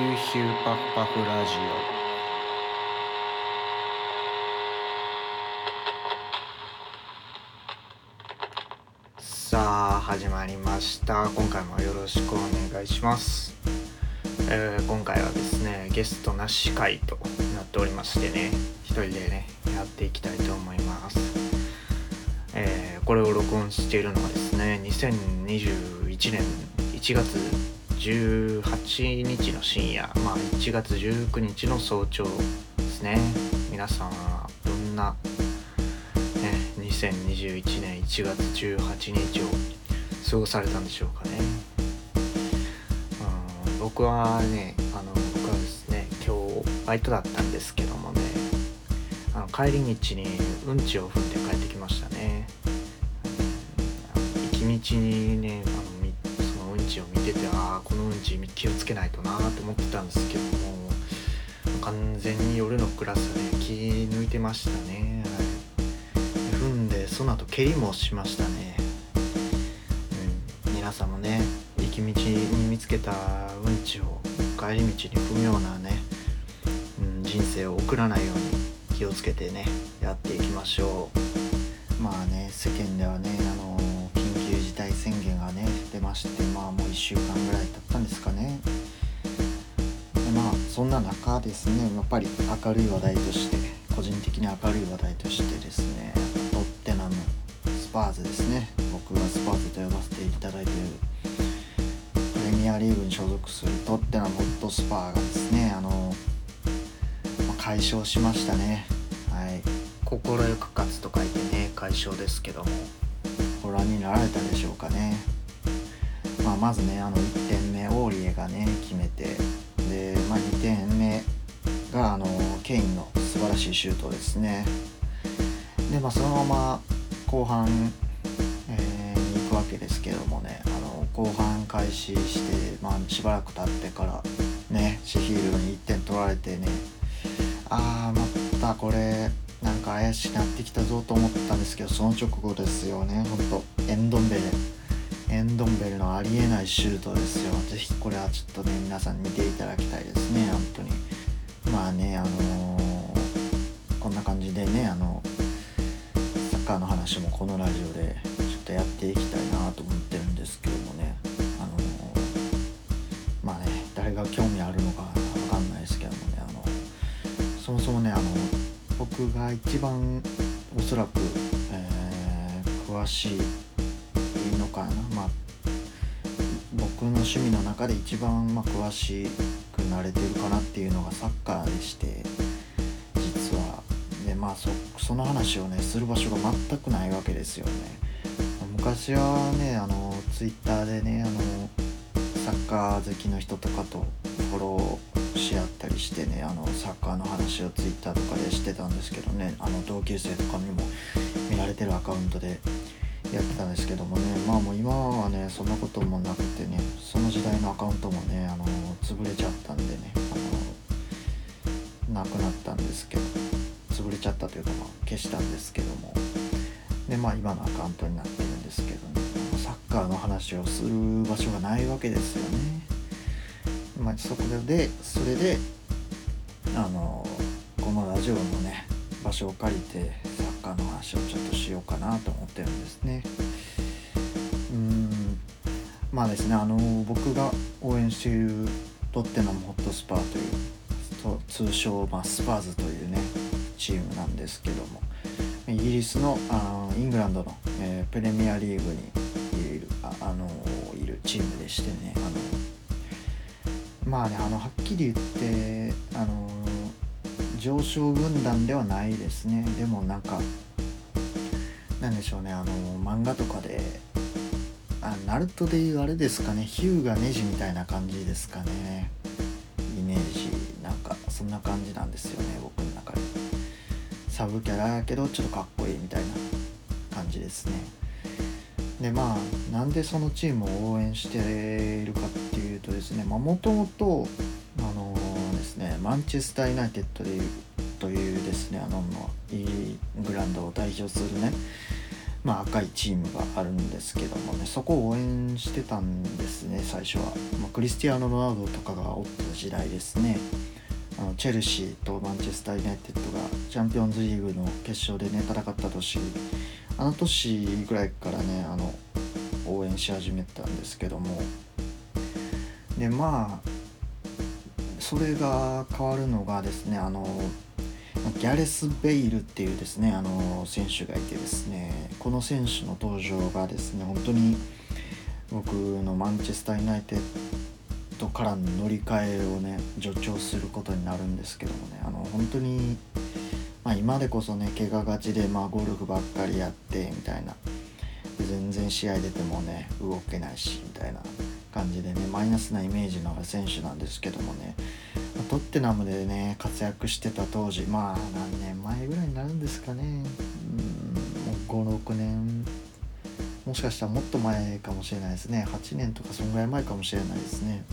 ヒューヒューパフパフラジオ。さあ始まりました。今回もよろしくお願いします、えー今回はですねゲストなし会となっておりましてね一人でねやっていきたいと思います。えーこれを録音しているのはですね2021年1月18日の深夜まあ1月19日の早朝ですね。皆さんはどんな、ね、2021年1月18日を過ごされたんでしょうかね。うん僕はねあの僕はですね今日バイトだったんですけどもねあの帰り道にうんちを踏んで帰ってきましたね。うん行き道にねちを見ててああこのうんち気をつけないとなーって思ってたんですけども完全に夜のクラスで気抜いてましたね、はい、踏んでその後蹴りもしましたね、うん、皆さんもね行き道に見つけたうんちを帰り道に踏むようなね、うん、人生を送らないように気をつけてねやっていきましょう。まあね世間ではねしてまあもう1週間ぐらい経ったんですかね。でまあそんな中ですねやっぱり明るい話題として個人的に明るい話題としてですねトッテナムスパーズですね。僕がスパーズと呼ばせていただいている。プレミアリーグに所属するトッテナムホットスパーがですねあの、まあ、解消しましたね。はい。心よく勝つと書いてね解消ですけども。ご覧になられたでしょうかね。まあ、まずねあの1点目オーリエがね決めてで、まあ、2点目があのケインの素晴らしいシュートですね。で、まあ、そのまま後半、えーに行くわけですけどもねあの後半開始して、まあ、しばらく経ってからねシェフィールに1点取られてねあーまたこれなんか怪しくなってきたぞと思ったんですけどその直後ですよねほんと。エンドンベレ。エンドンベルのありえないシュートですよ。ぜひこれはちょっとね、皆さん見ていただきたいですね、本当に。まあね、あのーこんな感じでね、あの、サッカーの話もこのラジオでちょっとやっていきたいなと思ってるんですけどもね、あのーまあね、誰が興味あるのかわかんないですけどもね、あの、そもそもね、あの、僕が一番おそらく、えー詳しいかな。まあ僕の趣味の中で一番まあ詳しくなれてるかなっていうのがサッカーでして実は。でまあそその話をねする場所が全くないわけですよね。昔はねあのツイッターでねあのサッカー好きの人とかとフォローし合ったりしてねあのサッカーの話をツイッターとかでしてたんですけどねあの同級生とかにも見られてるアカウントでやってたんですけどもね。まあもう今はねそんなこともなくてねその時代のアカウントもねあの潰れちゃったんでねあのなくなったんですけど潰れちゃったというかまあ消したんですけども。でまあ今のアカウントになってるんですけどね。サッカーの話をする場所がないわけですよね。まあそこでそれであのこのラジオのね場所を借りてカーの話をちょっとしようかなと思ってるんですね。うーん。まあですねあの僕が応援しているトッテナムホットスパーというと通称、まあ、スパーズというねチームなんですけどもイギリスのあイングランドの、えープレミアリーグにいるあ、あのいるチームでしてねあのまあねあのはっきり言ってあの上昇軍団ではないですね。でもなんかなんでしょうね。あの漫画とかであナルトでいうあれですかね。ヒューがネジみたいな感じですかね。イメージ。なんかそんな感じなんですよね。僕の中で。サブキャラやけどちょっとかっこいいみたいな感じですね。でまあなんでそのチームを応援しているかっていうとですね。もともとマンチェスター・ユナイテッドでいうというですねあのイングランドを代表するねまあ、赤いチームがあるんですけどもねそこを応援してたんですね最初は、まあ、クリスティアーノ・ロナウドとかがおった時代ですね。あのチェルシーとマンチェスター・ユナイテッドがチャンピオンズリーグの決勝でね戦った年あの年ぐらいからねあの応援し始めたんですけども。でまあそれが変わるのがですねあのギャレス・ベイルっていうですねあの選手がいてですねこの選手の登場がですね本当に僕のマンチェスター・ユナイテッドからの乗り換えをね助長することになるんですけどもねあの本当に、まあ、今でこそね怪我がちで、まあ、ゴルフばっかりやってみたいな全然試合出てもね動けないしみたいな感じでねマイナスなイメージの選手なんですけどもねトッテナムでね活躍してた当時まあ何年前ぐらいになるんですかね。うんもう56年。もしかしたらもっと前かもしれないですね。8年とかそんぐらい前かもしれないですね。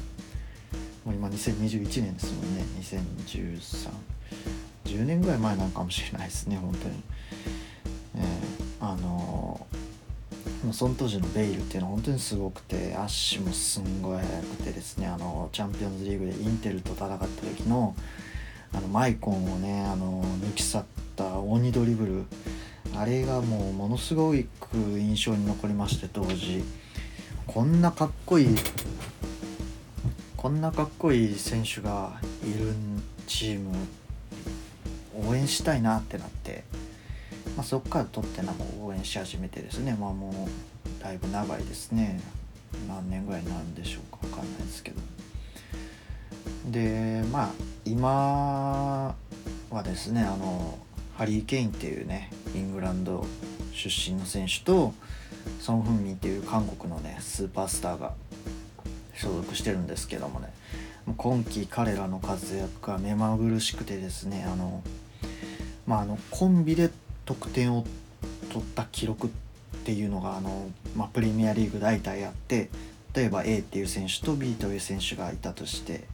もう今2021年ですもんね。201310年ぐらい前なんかもしれないですね本当に。もその当時のベイルっていうのは本当にすごくてアッシュもすんごい速くてですねあのチャンピオンズリーグでインテルと戦った時のあのマイコンをねあの抜き去った鬼ドリブルあれがもうものすごく印象に残りまして当時。こんなかっこいいこんなかっこいい選手がいるチーム応援したいなってなって。まあ、そこからトッテナムを応援し始めてですね。まあもうだいぶ長いですね。何年ぐらいになるんでしょうか。分かんないですけど。でまあ今はですねあのハリー・ケインっていうねイングランド出身の選手とソン・フンミンっていう韓国のねスーパースターが所属してるんですけどもね。今季彼らの活躍が目まぐるしくてですねあのまああのコンビで得点を取った記録っていうのがあの、まあ、プレミアリーグ大体あって例えば A っていう選手と B という選手がいたとして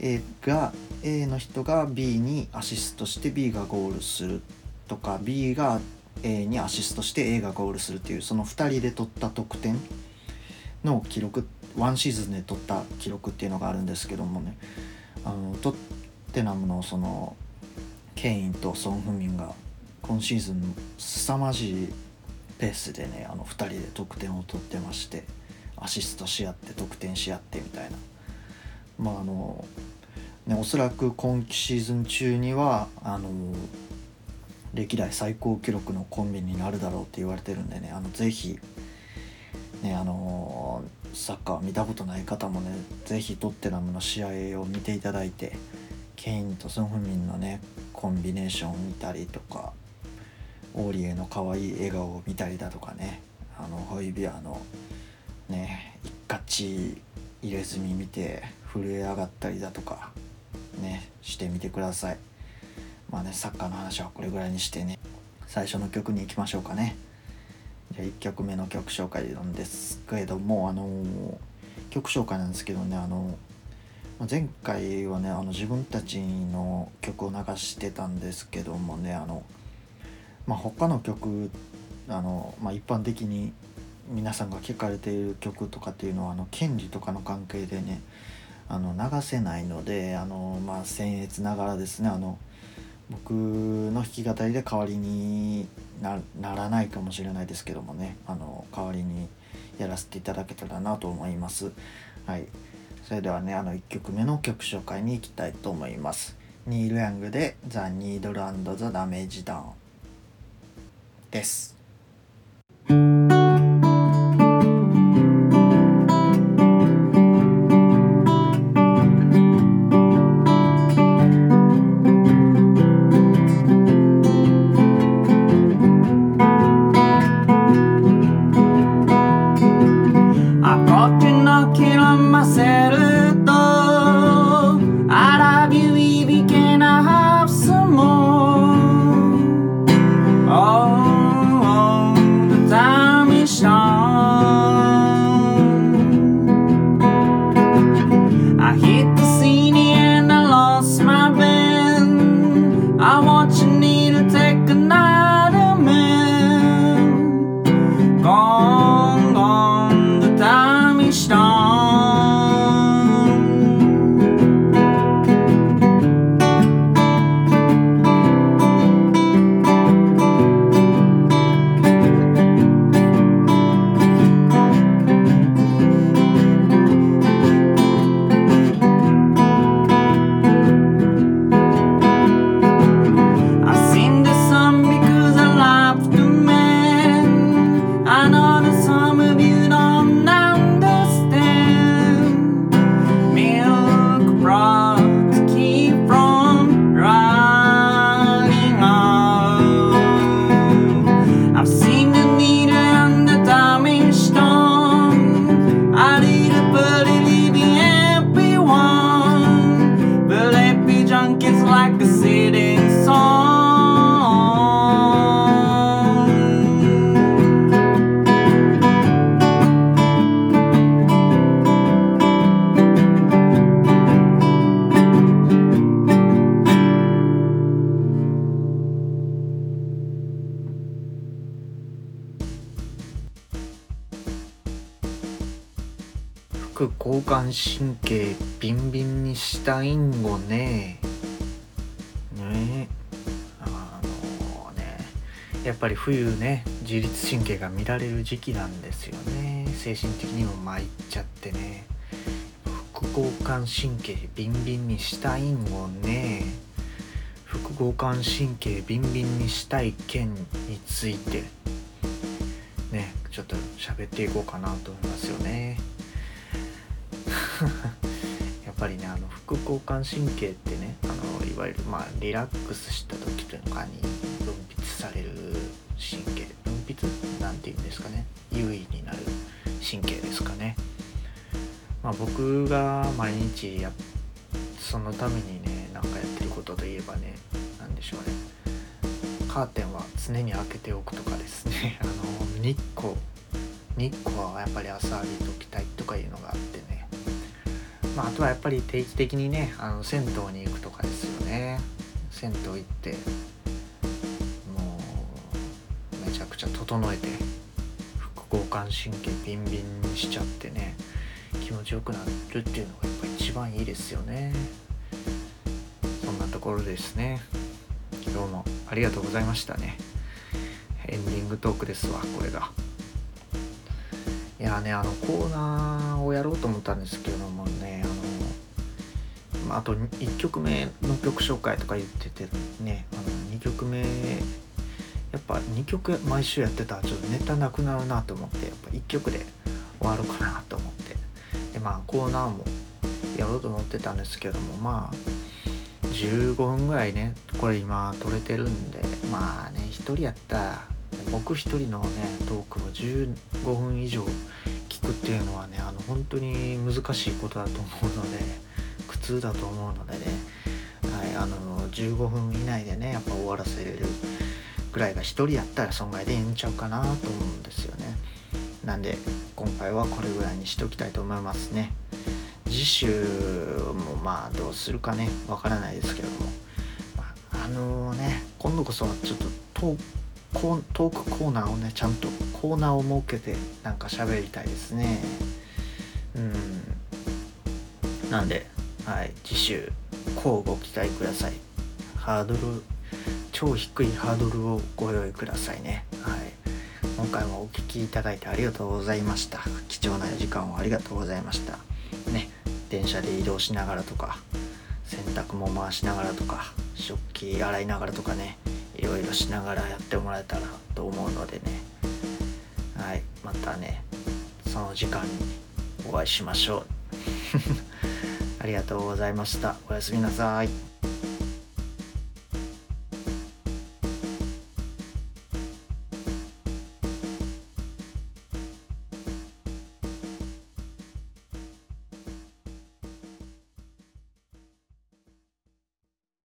A が A の人が B にアシストして B がゴールするとか B が A にアシストして A がゴールするっていうその2人で取った得点の記録ワンシーズンで取った記録っていうのがあるんですけどもね。あのトッテナムのそのケインとソン・フミンが今シーズン凄まじいペースでねあの2人で得点を取ってましてアシストし合って得点し合ってみたいな。まああのねおそらく今シーズン中にはあの歴代最高記録のコンビになるだろうって言われてるんでねあのぜひねあのサッカー見たことない方もねぜひトッテナムの試合を見ていただいてケインとソン・フミンのねコンビネーションを見たりとかオーリエの可愛い笑顔を見たりだとかね。あのホイビアのね一括入れ墨見て震え上がったりだとかねしてみてください。まあねサッカーの話はこれぐらいにしてね。最初の曲に行きましょうかね。じゃあ1曲目の曲紹介なんですけれどもあの曲紹介なんですけどねあの前回はねあの自分たちの曲を流してたんですけどもねあのまあ、他の曲あの、まあ、一般的に皆さんが聴かれている曲とかっていうのはあの権利とかの関係でねあの流せないのであの、まあ、僭越ながらですねあの僕の弾き語りで代わりにならないかもしれないですけどもねあの代わりにやらせていただけたらなと思います。はい、それではねあの1曲目の曲紹介に行きたいと思います。ニール・ヤングで「ザ・ニードルザ・ダメージ・ダウン」です。交感神経ビンビンにしたいんごね。ね。あのね。やっぱり冬ね自律神経が乱れる時期なんですよね。精神的にも参っちゃってね。副交感神経ビンビンにしたいんごね。副交感神経ビンビンにしたい件について。ね。ちょっと喋っていこうかなと思いますよね。副交感神経ってねあのいわゆるまあリラックスした時とかに分泌される神経。分泌なんていうんですかね。優位になる神経ですかね。まあ僕が毎日やそのためにねなんかやってることといえばね何でしょうね。カーテンは常に開けておくとかですね。あの日光。日光はやっぱり朝浴びときたいとかいうのがあってね。まあ、あとはやっぱり定期的にねあの銭湯に行くとかですよね。銭湯行ってもうめちゃくちゃ整えて副交感神経ビンビンにしちゃってね気持ちよくなるっていうのがやっぱ一番いいですよね。そんなところですね。今日もありがとうございましたね。エンディングトークですわこれが。いやねあのコーナーをやろうと思ったんですけども、まあ、あと1曲目の曲紹介とか言っててねあの2曲目やっぱ2曲毎週やってたらちょっとネタなくなるなと思ってやっぱ1曲で終わるかなと思って。でまあコーナーもやろうと思ってたんですけどもまあ15分ぐらいねこれ今撮れてるんでまあね1人やったら僕一人のねトークを15分以上聞くっていうのはねあの本当に難しいことだと思うので苦痛だと思うのでね、はい、あの15分以内でねやっぱ終わらせれるぐらいが一人やったら損害でええんちゃうかなと思うんですよね。なんで今回はこれぐらいにしておきたいと思いますね。次週もまあどうするかねわからないですけども、あ、のね今度こそはちょっとトートークコーナーをねちゃんとコーナーを設けてなんか喋りたいですね。うん。なんではい次週こうご期待ください。ハードル超低いハードルをご用意くださいね。はい。今回もお聴きいただいてありがとうございました。貴重な時間をありがとうございました。ね電車で移動しながらとか洗濯も回しながらとか食器洗いながらとかねいろいろしながらやってもらえたらと思うのでね。はいまたねその時間にお会いしましょう。りがとうございました。おやすみなさい。